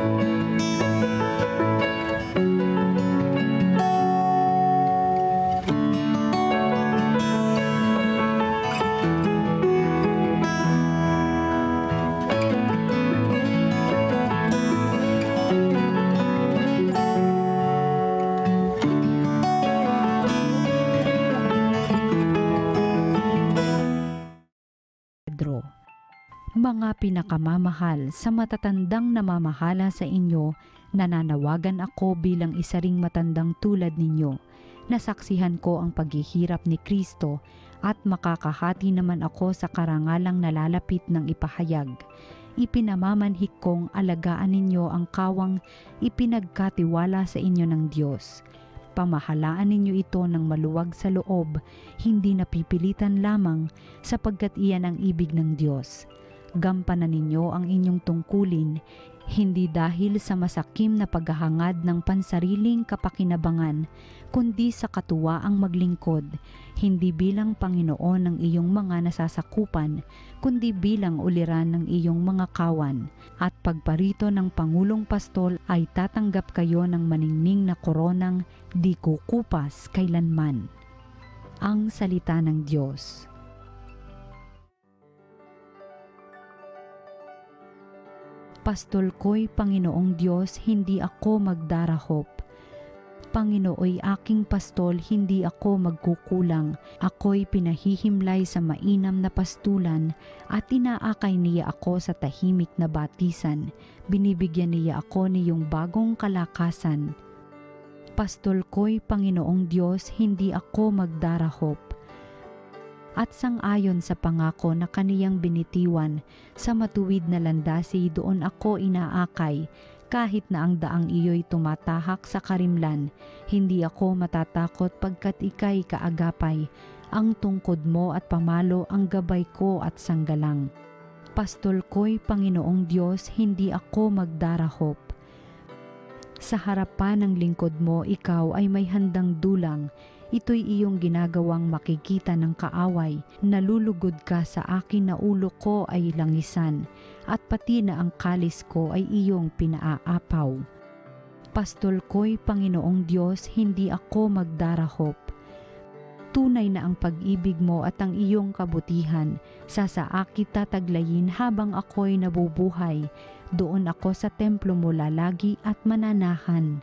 Pedro. Mga pinakamamahal sa matatandang namamahala sa inyo, nananawagan ako bilang isa ring matandang tulad ninyo. Nasaksihan ko ang paghihirap ni Kristo at makakahati naman ako sa karangalang nalalapit ng ipahayag. Ipinamamanhik kong alagaan ninyo ang kawang ipinagkatiwala sa inyo ng Diyos. Pamahalaan ninyo ito ng maluwag sa loob, hindi napipilitan lamang sapagkat iyan ang ibig ng Diyos. Gampanan ninyo ang inyong tungkulin, hindi dahil sa masakim na paghahangad ng pansariling kapakinabangan, kundi sa katuwaang maglingkod, hindi bilang Panginoon ng iyong mga nasasakupan, kundi bilang uliran ng iyong mga kawan. At pagparito ng Pangulong Pastol ay tatanggap kayo ng maningning na koronang di kukupas kailanman. Ang Salita ng Diyos. Pastol ko'y Panginoong Diyos, hindi ako magdarahop. Panginooy aking pastol, hindi ako magkukulang. Ako'y pinahihimlay sa mainam na pastulan at inaakay niya ako sa tahimik na batisan. Binibigyan niya ako niyong bagong kalakasan. Pastol ko'y Panginoong Diyos, hindi ako magdarahop at sangayon sa pangako na kaniyang binitiwan sa matuwid na landasi doon ako inaakay kahit na ang daang iyo'y tumatahak sa karimlan hindi ako matatakot pagkat ikay kaagapay ang tungkod mo at pamalo ang gabay ko at sanggalang. Pastol ko'y Panginoong Diyos hindi ako magdarahop. Sa harapan ng lingkod mo ikaw ay may handang dulang ito'y iyong ginagawang makikita ng kaaway. Nalulugod ka sa akin na ulo ko ay langisan at pati na ang kalis ko ay iyong pinaaapaw. Pastol ko'y Panginoong Diyos, hindi ako magdarahop. Tunay na ang pag-ibig mo at ang iyong kabutihan, sasaakit tataglayin habang ako'y nabubuhay. Doon ako sa templo mo lalagi at mananahan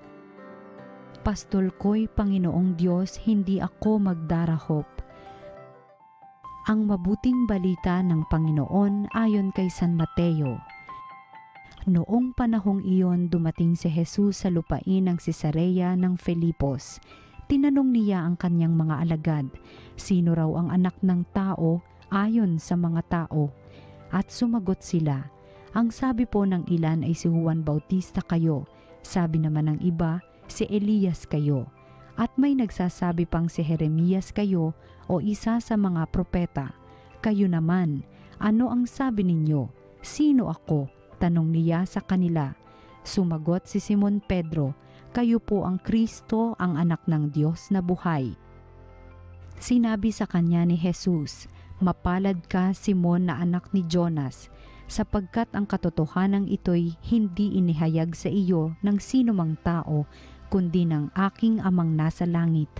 pastol ko'y Panginoong Diyos, hindi ako magdarahop. Ang mabuting balita ng Panginoon ayon kay San Mateo. Noong panahong iyon dumating si Jesus sa lupain ng Cesarea ng Filipos. Tinanong niya ang kanyang mga alagad, sino raw ang anak ng tao ayon sa mga tao? At sumagot sila, ang sabi po ng ilan ay si Juan Bautista kayo, sabi naman ng iba, si Elias kayo, at may nagsasabi pang si Jeremias kayo o isa sa mga propeta. Kayo naman, ano ang sabi ninyo? Sino ako? Tanong niya sa kanila. Sumagot si Simon Pedro, kayo po ang Kristo, ang anak ng Diyos na buhay. Sinabi sa kanya ni Jesus, Mapalad ka, Simon na anak ni Jonas, sapagkat ang katotohanan ito'y hindi inihayag sa iyo ng sino mang tao, kundi ng aking amang nasa langit.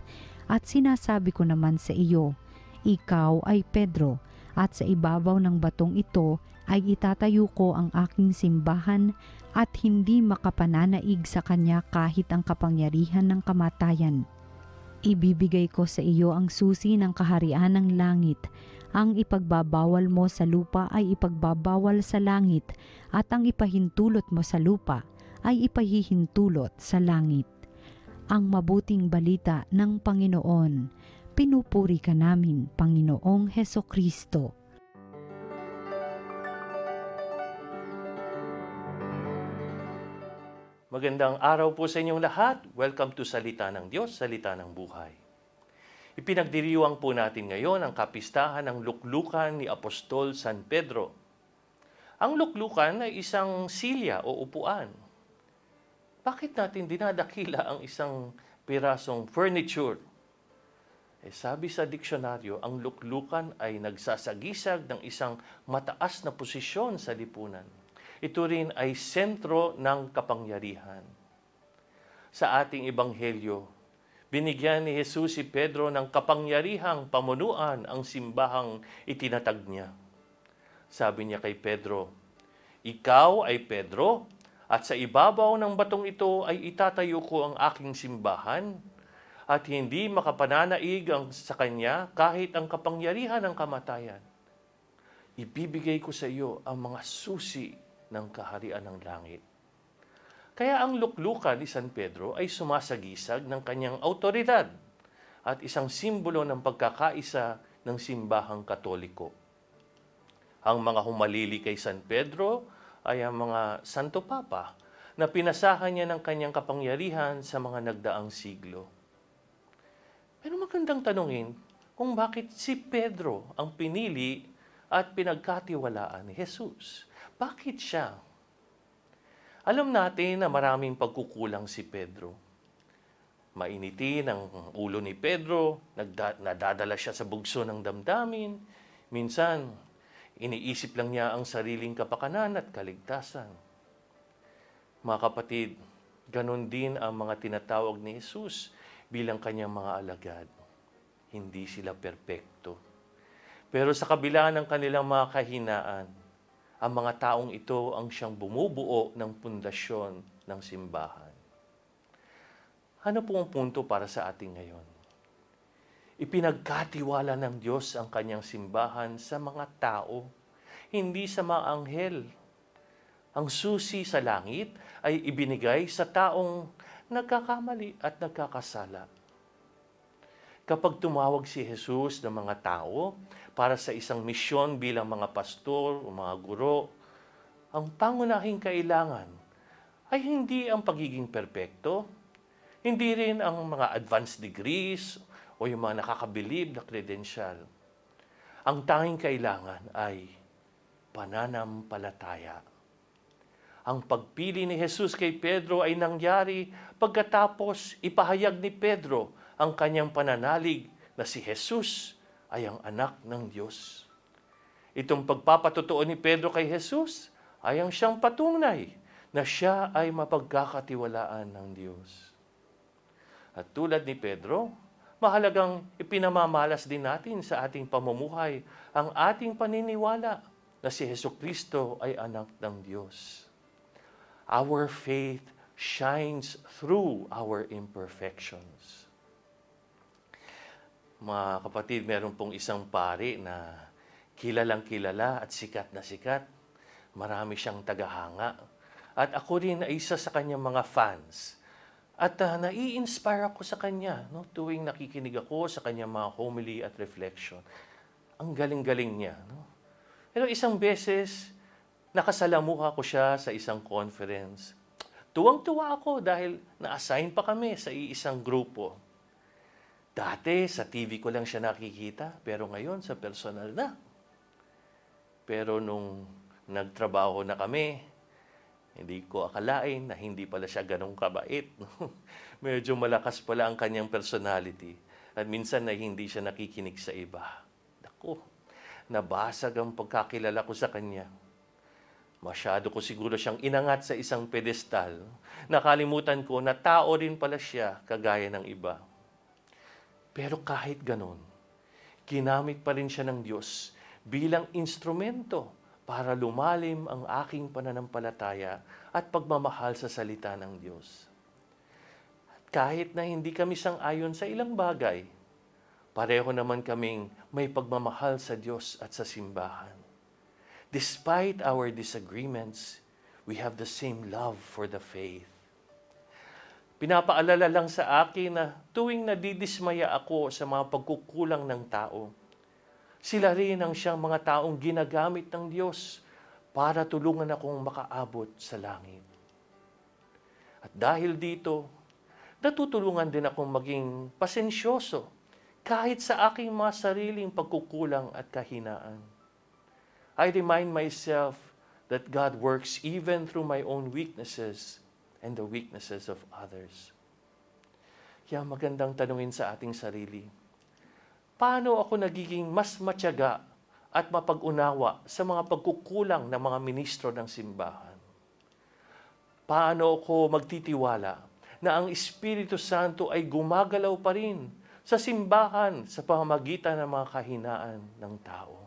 At sinasabi ko naman sa iyo, ikaw ay Pedro, at sa ibabaw ng batong ito ay itatayo ko ang aking simbahan at hindi makapananaig sa kanya kahit ang kapangyarihan ng kamatayan. Ibibigay ko sa iyo ang susi ng kaharian ng langit. Ang ipagbabawal mo sa lupa ay ipagbabawal sa langit at ang ipahintulot mo sa lupa ay ipahihintulot sa langit ang mabuting balita ng Panginoon. Pinupuri ka namin, Panginoong Heso Kristo. Magandang araw po sa inyong lahat. Welcome to Salita ng Diyos, Salita ng Buhay. Ipinagdiriwang po natin ngayon ang kapistahan ng luklukan ni Apostol San Pedro. Ang luklukan ay isang silya o upuan bakit natin dinadakila ang isang pirasong furniture? Eh, sabi sa diksyonaryo, ang luklukan ay nagsasagisag ng isang mataas na posisyon sa lipunan. ito rin ay sentro ng kapangyarihan. Sa ating ebanghelyo, binigyan ni Jesus si Pedro ng kapangyarihang pamunuan ang simbahang itinatag niya. Sabi niya kay Pedro, Ikaw ay Pedro, at sa ibabaw ng batong ito ay itatayo ko ang aking simbahan, at hindi makapananaig ang sa kanya kahit ang kapangyarihan ng kamatayan. Ibibigay ko sa iyo ang mga susi ng kaharian ng langit. Kaya ang luklukan ni San Pedro ay sumasagisag ng kanyang autoridad at isang simbolo ng pagkakaisa ng simbahang katoliko. Ang mga humalili kay San Pedro ay ang mga Santo Papa na pinasahan niya ng kanyang kapangyarihan sa mga nagdaang siglo. Pero magandang tanungin kung bakit si Pedro ang pinili at pinagkatiwalaan ni Jesus. Bakit siya? Alam natin na maraming pagkukulang si Pedro. Mainitin ang ulo ni Pedro, nadadala siya sa bugso ng damdamin. Minsan, iniisip lang niya ang sariling kapakanan at kaligtasan. Mga kapatid, ganon din ang mga tinatawag ni Jesus bilang kanyang mga alagad. Hindi sila perpekto. Pero sa kabila ng kanilang mga kahinaan, ang mga taong ito ang siyang bumubuo ng pundasyon ng simbahan. Ano po ang punto para sa ating ngayon? Ipinagkatiwala ng Diyos ang kanyang simbahan sa mga tao, hindi sa mga anghel. Ang susi sa langit ay ibinigay sa taong nagkakamali at nagkakasala. Kapag tumawag si Jesus ng mga tao para sa isang misyon bilang mga pastor o mga guro, ang pangunahing kailangan ay hindi ang pagiging perpekto, hindi rin ang mga advanced degrees o yung mga nakakabilib na credential. Ang tanging kailangan ay pananampalataya. Ang pagpili ni Jesus kay Pedro ay nangyari pagkatapos ipahayag ni Pedro ang kanyang pananalig na si Jesus ay ang anak ng Diyos. Itong pagpapatotoo ni Pedro kay Jesus ay ang siyang patunay na siya ay mapagkakatiwalaan ng Diyos. At tulad ni Pedro, mahalagang ipinamamalas din natin sa ating pamumuhay ang ating paniniwala na si Heso Kristo ay anak ng Diyos. Our faith shines through our imperfections. Mga kapatid, meron pong isang pari na kilalang kilala at sikat na sikat. Marami siyang tagahanga. At ako rin ay isa sa kanyang mga fans. At uh, nai-inspire ako sa kanya no, tuwing nakikinig ako sa kanyang mga homily at reflection. Ang galing-galing niya. No? Pero isang beses, nakasalamuha ko siya sa isang conference. Tuwang-tuwa ako dahil na-assign pa kami sa iisang grupo. Dati sa TV ko lang siya nakikita, pero ngayon sa personal na. Pero nung nagtrabaho na kami, hindi ko akalain na hindi pala siya ganong kabait. Medyo malakas pala ang kanyang personality. At minsan na hindi siya nakikinig sa iba. Naku, nabasag ang pagkakilala ko sa kanya. Masyado ko siguro siyang inangat sa isang pedestal. Nakalimutan ko na tao rin pala siya, kagaya ng iba. Pero kahit ganon, ginamit pa rin siya ng Diyos bilang instrumento para lumalim ang aking pananampalataya at pagmamahal sa salita ng Diyos. At kahit na hindi kami sang-ayon sa ilang bagay, pareho naman kaming may pagmamahal sa Diyos at sa simbahan. Despite our disagreements, we have the same love for the faith. Pinapaalala lang sa akin na tuwing nadidismaya ako sa mga pagkukulang ng tao, sila rin ang siyang mga taong ginagamit ng Diyos para tulungan akong makaabot sa langit. At dahil dito, natutulungan din akong maging pasensyoso kahit sa aking mga sariling pagkukulang at kahinaan. I remind myself that God works even through my own weaknesses and the weaknesses of others. Kaya magandang tanungin sa ating sarili, paano ako nagiging mas matyaga at mapag-unawa sa mga pagkukulang ng mga ministro ng simbahan? paano ako magtitiwala na ang Espiritu Santo ay gumagalaw pa rin sa simbahan sa pamamagitan ng mga kahinaan ng tao.